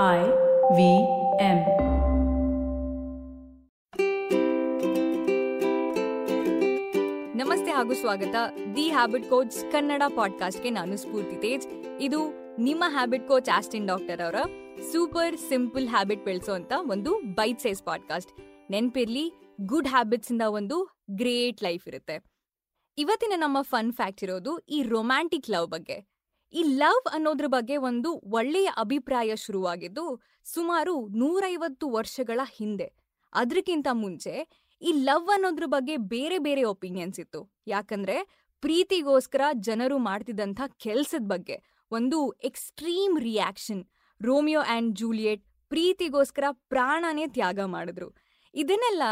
I V M. ನಮಸ್ತೆ ಹಾಗೂ ಸ್ವಾಗತ. ದಿ ಹ್ಯಾಬಿಟ್ ಕೋಚ್ ಕನ್ನಡ ಪಾಡ್ಕಾಸ್ಟ್ಗೆ ನಾನು ಸ್ಫೂರ್ತಿ ತೇಜ್. ಇದು ನಿಮ್ಮ ಹ್ಯಾಬಿಟ್ ಕೋಚ್ ಆಸ್ಟಿನ್ ಡಾಕ್ಟರ್ ಅವರ ಸೂಪರ್ ಸಿಂಪಲ್ ಹ್ಯಾಬಿಟ್ ಬೆಳೆಸೋ ಒಂದು ಬೈಟ್ ಸೈಜ್ ಪಾಡ್ಕಾಸ್ಟ್ ನೆನ್ಪಿರ್ಲಿ ಗುಡ್ ಹ್ಯಾಬಿಟ್ಸ್ ಇಂದ ಒಂದು ಗ್ರೇಟ್ ಲೈಫ್ ಇರುತ್ತೆ. ಇವತ್ತಿನ ನಮ್ಮ ಫನ್ ಫ್ಯಾಕ್ಟ್ ಇರೋದು ಈ ರೊಮ್ಯಾಂಟಿಕ್ ಲವ್ ಬಗ್ಗೆ. ಈ ಲವ್ ಅನ್ನೋದ್ರ ಬಗ್ಗೆ ಒಂದು ಒಳ್ಳೆಯ ಅಭಿಪ್ರಾಯ ಶುರುವಾಗಿದ್ದು, ಸುಮಾರು ನೂರೈವತ್ತು ವರ್ಷಗಳ ಹಿಂದೆ. ಅದಕ್ಕಿಂತ ಮುಂಚೆ ಈ ಲವ್ ಅನ್ನೋದ್ರ ಬಗ್ಗೆ ಬೇರೆ ಬೇರೆ ಒಪಿನಿಯನ್ಸ್ ಇತ್ತು. ಯಾಕಂದ್ರೆ, ಪ್ರೀತಿಗೋಸ್ಕರ ಜನರು ಮಾಡ್ತಿದ್ದಂಥ ಕೆಲಸದ ಬಗ್ಗೆ ಒಂದು extreme reaction. Romeo and Juliet ಪ್ರೀತಿಗೋಸ್ಕರ ಪ್ರಾಣನೇ ತ್ಯಾಗ ಮಾಡಿದ್ರು. ಇದನ್ನೆಲ್ಲ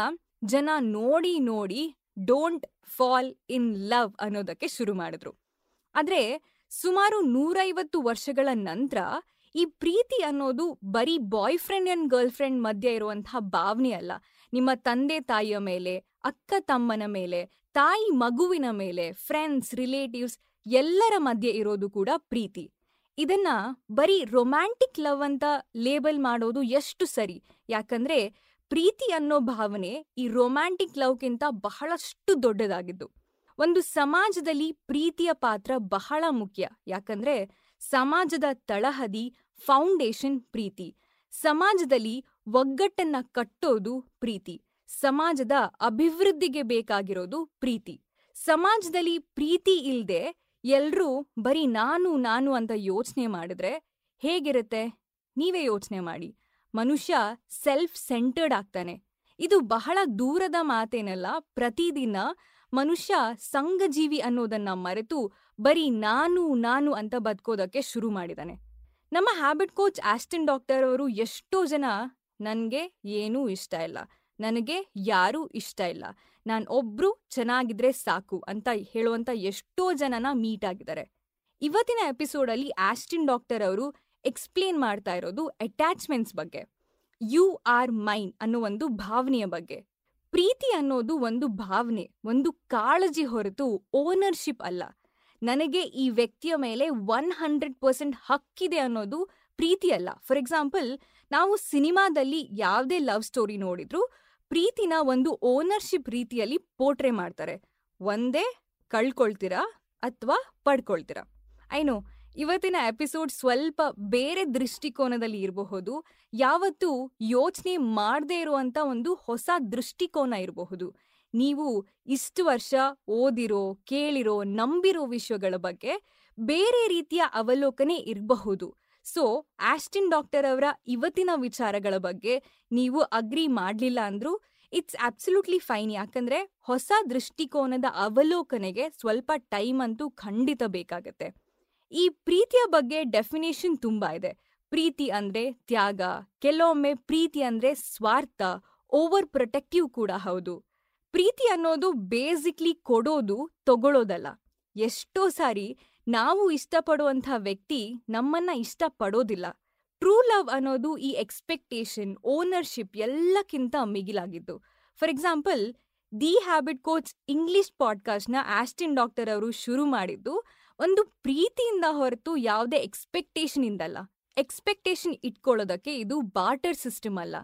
ಜನ ನೋಡಿ ನೋಡಿ ಡೋಂಟ್ ಫಾಲ್ ಇನ್ ಲವ್ ಅನ್ನೋದಕ್ಕೆ ಶುರು ಮಾಡಿದ್ರು. ಆದ್ರೆ ಸುಮಾರು ನೂರೈವತ್ತು ವರ್ಷಗಳ ನಂತರ ಈ ಪ್ರೀತಿ ಅನ್ನೋದು ಬರೀ boyfriend and girlfriend ಮಧ್ಯೆ ಇರುವಂತಹ ಭಾವನೆ ಅಲ್ಲ. ನಿಮ್ಮ ತಂದೆ ತಾಯಿಯ ಮೇಲೆ, ಅಕ್ಕ ತಮ್ಮನ ಮೇಲೆ, ತಾಯಿ ಮಗುವಿನ ಮೇಲೆ ಫ್ರೆಂಡ್ಸ್ ರಿಲೇಟಿವ್ಸ್ ಎಲ್ಲರ ಮಧ್ಯೆ ಇರೋದು ಕೂಡ ಪ್ರೀತಿ. ಇದನ್ನ ಬರೀ ರೊಮ್ಯಾಂಟಿಕ್ ಲವ್ ಅಂತ ಲೇಬಲ್ ಮಾಡೋದು ಎಷ್ಟು ಸರಿ? ಯಾಕಂದ್ರೆ ಪ್ರೀತಿ ಅನ್ನೋ ಭಾವನೆ ಈ ರೊಮ್ಯಾಂಟಿಕ್ ಲವ್ಗಿಂತ ಬಹಳಷ್ಟು ದೊಡ್ಡದಾಗಿದ್ದು. ಒಂದು ಸಮಾಜದಲ್ಲಿ ಪ್ರೀತಿಯ ಪಾತ್ರ ಬಹಳ ಮುಖ್ಯ. ಯಾಕಂದ್ರೆ ಸಮಾಜದ ತಳಹದಿ, ಫೌಂಡೇಶನ್ ಪ್ರೀತಿ. ಸಮಾಜದಲ್ಲಿ ಒಗ್ಗಟ್ಟನ್ನ ಕಟ್ಟೋದು ಪ್ರೀತಿ. ಸಮಾಜದ ಅಭಿವೃದ್ಧಿಗೆ ಬೇಕಾಗಿರೋದು ಪ್ರೀತಿ. ಸಮಾಜದಲ್ಲಿ ಪ್ರೀತಿ ಇಲ್ಲದೆ ಎಲ್ರೂ ಬರೀ ನಾನು ನಾನು ಅಂತ ಯೋಚನೆ ಮಾಡಿದ್ರೆ ಹೇಗಿರುತ್ತೆ? ನೀವೇ ಯೋಚನೆ ಮಾಡಿ. ಮನುಷ್ಯ ಸೆಲ್ಫ್ ಸೆಂಟರ್ಡ್ ಆಗ್ತಾನೆ. ಇದು ಬಹಳ ದೂರದ ಮಾತೇನಲ್ಲ, ಪ್ರತಿದಿನ ಮನುಷ್ಯ ಸಂಘಜೀವಿ ಅನ್ನೋದನ್ನ ಮರೆತು ಬರೀ ನಾನು ನಾನು ಅಂತ ಬದುಕೋದಕ್ಕೆ ಶುರು ಮಾಡಿದಾನೆ. ನಮ್ಮ ಹ್ಯಾಬಿಟ್ ಕೋಚ್ ಆಸ್ಟಿನ್ ಡಾಕ್ಟರ್ ಅವರು ಎಷ್ಟೋ ಜನ ನನಗೆ ಏನೂ ಇಷ್ಟ ಇಲ್ಲ. ನನಗೆ ಯಾರೂ ಇಷ್ಟ ಇಲ್ಲ. ನಾನು ಒಬ್ರು ಚೆನ್ನಾಗಿದ್ರೆ ಸಾಕು ಅಂತ ಹೇಳುವಂತ ಎಷ್ಟೋ ಜನನ ಮೀಟ್ ಆಗಿದ್ದಾರೆ. ಇವತ್ತಿನ ಎಪಿಸೋಡಲ್ಲಿ ಆಸ್ಟಿನ್ ಡಾಕ್ಟರ್ ಅವರು ಎಕ್ಸ್ಪ್ಲೇನ್ ಮಾಡ್ತಾ ಇರೋದು ಅಟ್ಯಾಚ್ಮೆಂಟ್ಸ್ ಬಗ್ಗೆ. ಯು ಆರ್ ಮೈನ್ ಅನ್ನೋ ಒಂದು ಭಾವನೆಯ ಬಗ್ಗೆ. ಪ್ರೀತಿ ಅನ್ನೋದು ಒಂದು ಭಾವನೆ, ಒಂದು ಕಾಳಜಿ ಹೊರತು ಓನರ್ಶಿಪ್ ಅಲ್ಲ. ನನಗೆ ಈ ವ್ಯಕ್ತಿಯ ಮೇಲೆ ಒನ್ ಹಂಡ್ರೆಡ್ ಪರ್ಸೆಂಟ್ ಹಕ್ಕಿದೆ ಅನ್ನೋದು ಪ್ರೀತಿ ಅಲ್ಲ. ಫಾರ್ ಎಕ್ಸಾಂಪಲ್ ನಾವು ಸಿನಿಮಾದಲ್ಲಿ ಯಾವುದೇ ಲವ್ ಸ್ಟೋರಿ ನೋಡಿದ್ರು ಪ್ರೀತಿನ ಒಂದು ಓನರ್ಶಿಪ್ ರೀತಿಯಲ್ಲಿ ಪೋರ್ಟ್ರೇ ಮಾಡ್ತಾರೆ. ಒಂದೇ ಕಳ್ಕೊಳ್ತೀರಾ ಅಥವಾ ಪಡ್ಕೊಳ್ತೀರಾ? ಐನೋ ಇವತ್ತಿನ ಎಪಿಸೋಡ್ ಸ್ವಲ್ಪ ಬೇರೆ ದೃಷ್ಟಿಕೋನದಲ್ಲಿ ಇರಬಹುದು. ಯಾವತ್ತೂ ಯೋಚನೆ ಮಾಡದೇ ಇರುವಂತ ಒಂದು ಹೊಸ ದೃಷ್ಟಿಕೋನ ಇರಬಹುದು. ನೀವು ಇಷ್ಟು ವರ್ಷ ಓದಿರೋ, ಕೇಳಿರೋ, ನಂಬಿರೋ ವಿಷಯಗಳ ಬಗ್ಗೆ ಬೇರೆ ರೀತಿಯ ಅವಲೋಕನೆ ಇರಬಹುದು. ಸೊ, ಆಸ್ಟಿನ್ ಡಾಕ್ಟರ್ ಅವರ ಇವತ್ತಿನ ವಿಚಾರಗಳ ಬಗ್ಗೆ ನೀವು ಅಗ್ರಿ ಮಾಡಲಿಲ್ಲ ಅಂದ್ರೂ ಇಟ್ಸ್ ಅಬ್ಸಲ್ಯೂಟ್ಲಿ ಫೈನ್. ಯಾಕಂದ್ರೆ ಹೊಸ ದೃಷ್ಟಿಕೋನದ ಅವಲೋಕನೆಗೆ ಸ್ವಲ್ಪ ಟೈಮ್ ಅಂತೂ ಖಂಡಿತ ಬೇಕಾಗತ್ತೆ. ಈ ಪ್ರೀತಿಯ ಬಗ್ಗೆ ಡೆಫಿನೇಷನ್ ತುಂಬಾ ಇದೆ. ಪ್ರೀತಿ ಅಂದ್ರೆ ತ್ಯಾಗ, ಕೆಲವೊಮ್ಮೆ ಪ್ರೀತಿ ಅಂದ್ರೆ ಸ್ವಾರ್ಥ ಓವರ್ ಪ್ರೊಟೆಕ್ಟಿವ್ ಕೂಡ ಹೌದು. ಪ್ರೀತಿ ಅನ್ನೋದು ಬೇಸಿಕ್ಲಿ ಕೊಡೋದು ತಗೊಳ್ಳೋದಲ್ಲ ಎಷ್ಟೋ ಸಾರಿ ನಾವು ಇಷ್ಟಪಡುವಂಥ ವ್ಯಕ್ತಿ ನಮ್ಮನ್ನ ಇಷ್ಟಪಡೋದಿಲ್ಲ. ಟ್ರೂ ಲವ್ ಅನ್ನೋದು ಈ ಎಕ್ಸ್ಪೆಕ್ಟೇಷನ್ ಓನರ್ಶಿಪ್ ಎಲ್ಲಕ್ಕಿಂತ ಮಿಗಿಲಾಗಿದ್ದು. For example the habit coach English ಪಾಡ್ಕಾಸ್ಟ್ನ Austin doctor ಅವರು ಶುರು ಮಾಡಿದ್ದು ಒಂದು ಪ್ರೀತಿಯಿಂದ ಹೊರತು ಯಾವುದೇ ಎಕ್ಸ್ಪೆಕ್ಟೇಷನ್ ಇಂದಲ್ಲ. ಎಕ್ಸ್ಪೆಕ್ಟೇಷನ್ ಇಟ್ಕೊಳ್ಳೋದಕ್ಕೆ ಇದು ಬಾರ್ಟರ್ ಸಿಸ್ಟಮ್ ಅಲ್ಲ.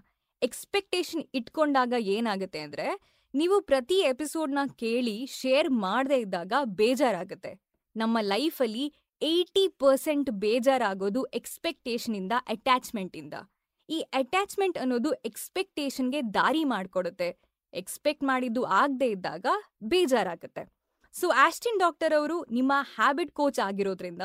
ಎಕ್ಸ್ಪೆಕ್ಟೇಷನ್ ಇಟ್ಕೊಂಡಾಗ ಏನಾಗುತ್ತೆ ಅಂದ್ರೆ, ನೀವು ಪ್ರತಿ ಎಪಿಸೋಡ್ನ ಕೇಳಿ ಶೇರ್ ಮಾಡದೇ ಇದ್ದಾಗ ಬೇಜಾರಾಗುತ್ತೆ. ನಮ್ಮ ಲೈಫಲ್ಲಿ ಏಯ್ಟಿ ಪರ್ಸೆಂಟ್ ಬೇಜಾರಾಗೋದು ಎಕ್ಸ್ಪೆಕ್ಟೇಷನಿಂದ ಅಟ್ಯಾಚ್ಮೆಂಟಿಂದ ಈ ಅಟ್ಯಾಚ್ಮೆಂಟ್ ಅನ್ನೋದು ಎಕ್ಸ್ಪೆಕ್ಟೇಷನ್ಗೆ ದಾರಿ ಮಾಡಿಕೊಡುತ್ತೆ. ಎಕ್ಸ್ಪೆಕ್ಟ್ ಮಾಡಿದ್ದು ಆಗದೆ ಇದ್ದಾಗ ಬೇಜಾರಾಗುತ್ತೆ. ಸೊ, ಆಸ್ಟಿನ್ ಡಾಕ್ಟರ್ ಅವರು ನಿಮ್ಮ ಹ್ಯಾಬಿಟ್ ಕೋಚ್ ಆಗಿರೋದ್ರಿಂದ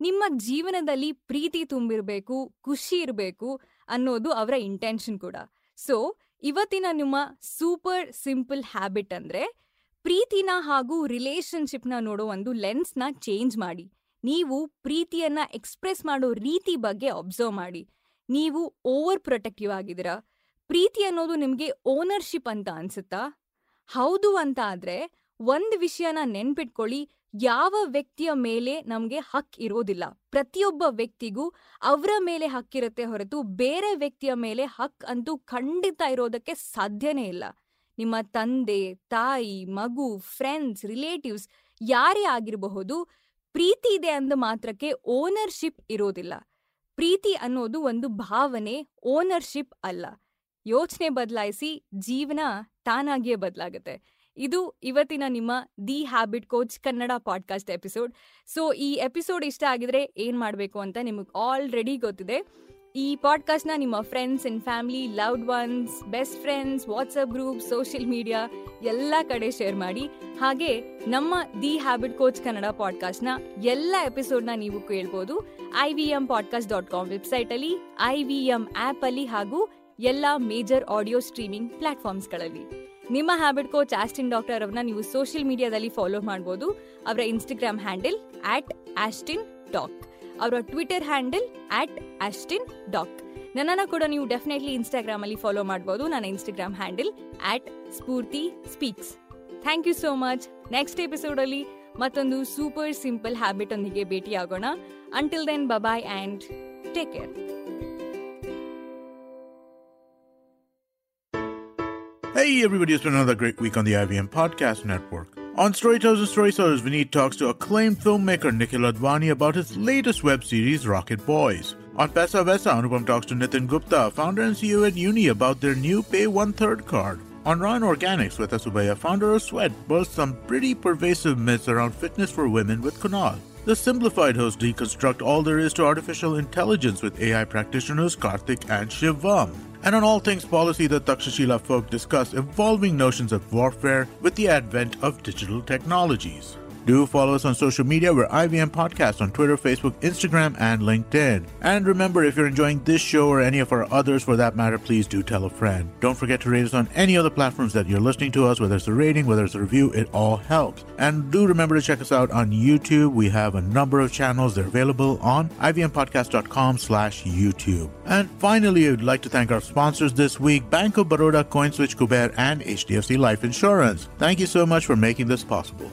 ನಿಮ್ಮ ಜೀವನದಲ್ಲಿ ಪ್ರೀತಿ ತುಂಬಿರಬೇಕು, ಖುಷಿ ಇರಬೇಕು ಅನ್ನೋದು ಅವರ ಇಂಟೆನ್ಷನ್ ಕೂಡ. ಸೊ, ಇವತ್ತಿನ ನಿಮ್ಮ ಸೂಪರ್ ಸಿಂಪಲ್ ಹ್ಯಾಬಿಟ್ ಅಂದ್ರೆ ಪ್ರೀತಿನ ಹಾಗೂ ರಿಲೇಷನ್ಶಿಪ್ನ ನೋಡೋ ಒಂದು ಲೆನ್ಸ್ನ ಚೇಂಜ್ ಮಾಡಿ. ನೀವು ಪ್ರೀತಿಯನ್ನು ಎಕ್ಸ್ಪ್ರೆಸ್ ಮಾಡೋ ರೀತಿ ಬಗ್ಗೆ ಅಬ್ಸರ್ವ್ ಮಾಡಿ. ನೀವು ಓವರ್ ಪ್ರೊಟೆಕ್ಟಿವ್ ಆಗಿದ್ದೀರಾ. ಪ್ರೀತಿ ಅನ್ನೋದು ನಿಮಗೆ ಓನರ್ಶಿಪ್ ಅಂತ ಅನಿಸುತ್ತಾ? ಹೌದು ಅಂತ ಆದ್ರೆ ಒಂದ್ ವಿಷಯನ ನೆನ್ಪಿಟ್ಕೊಳ್ಳಿ, ಯಾವ ವ್ಯಕ್ತಿಯ ಮೇಲೆ ನಮಗೆ ಹಕ್ ಇರೋದಿಲ್ಲ. ಪ್ರತಿಯೊಬ್ಬ ವ್ಯಕ್ತಿಗೂ ಅವರ ಮೇಲೆ ಹಕ್ಕಿರುತ್ತೆ ಹೊರತು ಬೇರೆ ವ್ಯಕ್ತಿಯ ಮೇಲೆ ಹಕ್ ಅಂತೂ ಖಂಡಿತ ಇರೋದಕ್ಕೆ ಸಾಧ್ಯನೇ ಇಲ್ಲ. ನಿಮ್ಮ ತಂದೆ, ತಾಯಿ, ಮಗು ಫ್ರೆಂಡ್ಸ್ ರಿಲೇಟಿವ್ಸ್ ಯಾರೇ ಆಗಿರಬಹುದು, ಪ್ರೀತಿ ಇದೆ ಅಂದ ಮಾತ್ರಕ್ಕೆ ಓನರ್ಶಿಪ್ ಇರೋದಿಲ್ಲ. ಪ್ರೀತಿ ಅನ್ನೋದು ಒಂದು ಭಾವನೆ ಓನರ್ಶಿಪ್ ಅಲ್ಲ. ಯೋಚನೆ ಬದಲಾಯಿಸಿ ಜೀವನ ತಾನಾಗಿಯೇ ಬದಲಾಗುತ್ತೆ. ಇದು ಇವತ್ತಿನ ನಿಮ್ಮ the habit coach Kannada podcast episode so ಈ ಎಪಿಸೋಡ್ ಇಷ್ಟ ಆಗಿದ್ರೆ ಏನು ಮಾಡಬೇಕು ಅಂತ ನಿಮಗೆ ಆಲ್ರೆಡಿ ಗೊತ್ತಿದೆ. ಈ ಪಾಡ್ಕಾಸ್ಟ್ನ ನಿಮ್ಮ friends and family loved ones best friends WhatsApp group social media ಎಲ್ಲ ಕಡೆ ಶೇರ್ ಮಾಡಿ. ಹಾಗೆ ನಮ್ಮ ದಿ ಹ್ಯಾಬಿಟ್ ಕೋಚ್ ಕನ್ನಡ ಪಾಡ್ಕಾಸ್ಟ್ನ ಎಲ್ಲ ಎಪಿಸೋಡ್ನ ನೀವು ಕೇಳ್ಬೋದು. I V M podcast dot com ವೆಬ್ಸೈಟಲ್ಲಿ ಐ ವಿ ಎಂ ಆ್ಯಪಲ್ಲಿ ಹಾಗೂ ಎಲ್ಲ ಮೇಜರ್ ಆಡಿಯೋ ಸ್ಟ್ರೀಮಿಂಗ್ ಪ್ಲಾಟ್ಫಾರ್ಮ್ಸ್ಗಳಲ್ಲಿ ನಿಮ್ಮ ಹ್ಯಾಬಿಟ್ ಕೋಚ್ ಆಸ್ಟಿನ್ ಡಾಕ್ಟರ್ ಅವರನ್ನ ನೀವು ಸೋಷಿಯಲ್ ಮೀಡಿಯಾದಲ್ಲಿ ಫಾಲೋ ಮಾಡ್ಬೋದು. ಅವರ Instagram handle at Ashdin Doc ಅವರ Twitter handle at Ashdin Doc ನನ್ನನ್ನು ಕೂಡ ನೀವು ಡೆಫಿನೆಟ್ಲಿ ಇನ್ಸ್ಟಾಗ್ರಾಮಲ್ಲಿ ಫಾಲೋ ಮಾಡ್ಬೋದು. ನನ್ನ Instagram handle at Sphoorthi speaks thank you so much next episode ಅಲ್ಲಿ ಮತ್ತೊಂದು ಸೂಪರ್ ಸಿಂಪಲ್ ಹ್ಯಾಬಿಟ್ ಒಂದಿಗೆ ಭೇಟಿಯಾಗೋಣ. Until then bye bye and take care Hey everybody, it's been another great week on the IBM Podcast Network. On Storytellers and Storytellers, Vineet talks to acclaimed filmmaker Nikhil Advani about his latest web series, Rocket Boys. On Pesa Vesa, Anupam talks to Nitin Gupta, founder and CEO at Uni, about their new Pay One Third card. On Ryan Organics, with Subaya, founder of Sweat, bursts some pretty pervasive myths around fitness for women with Kunal. The simplified hosts deconstruct all there is to artificial intelligence with AI practitioners Karthik and Shivam. And on all things policy, the Takshashila folk discuss evolving notions of warfare with the advent of digital technologies. Do follow us on social media. We're IVM Podcast on Twitter, Facebook, Instagram, and LinkedIn. And remember, if you're enjoying this show or any of our others for that matter, please do tell a friend. Don't forget to rate us on any other platforms that you're listening to us, whether it's a rating, whether it's a review, it all helps. And do remember to check us out on YouTube. We have a number of channels. They're available on ivmpodcast.com slash YouTube. And finally, I would like to thank our sponsors this week, Bank of Baroda, CoinSwitch, Kuber, and HDFC Life Insurance. Thank you so much for making this possible.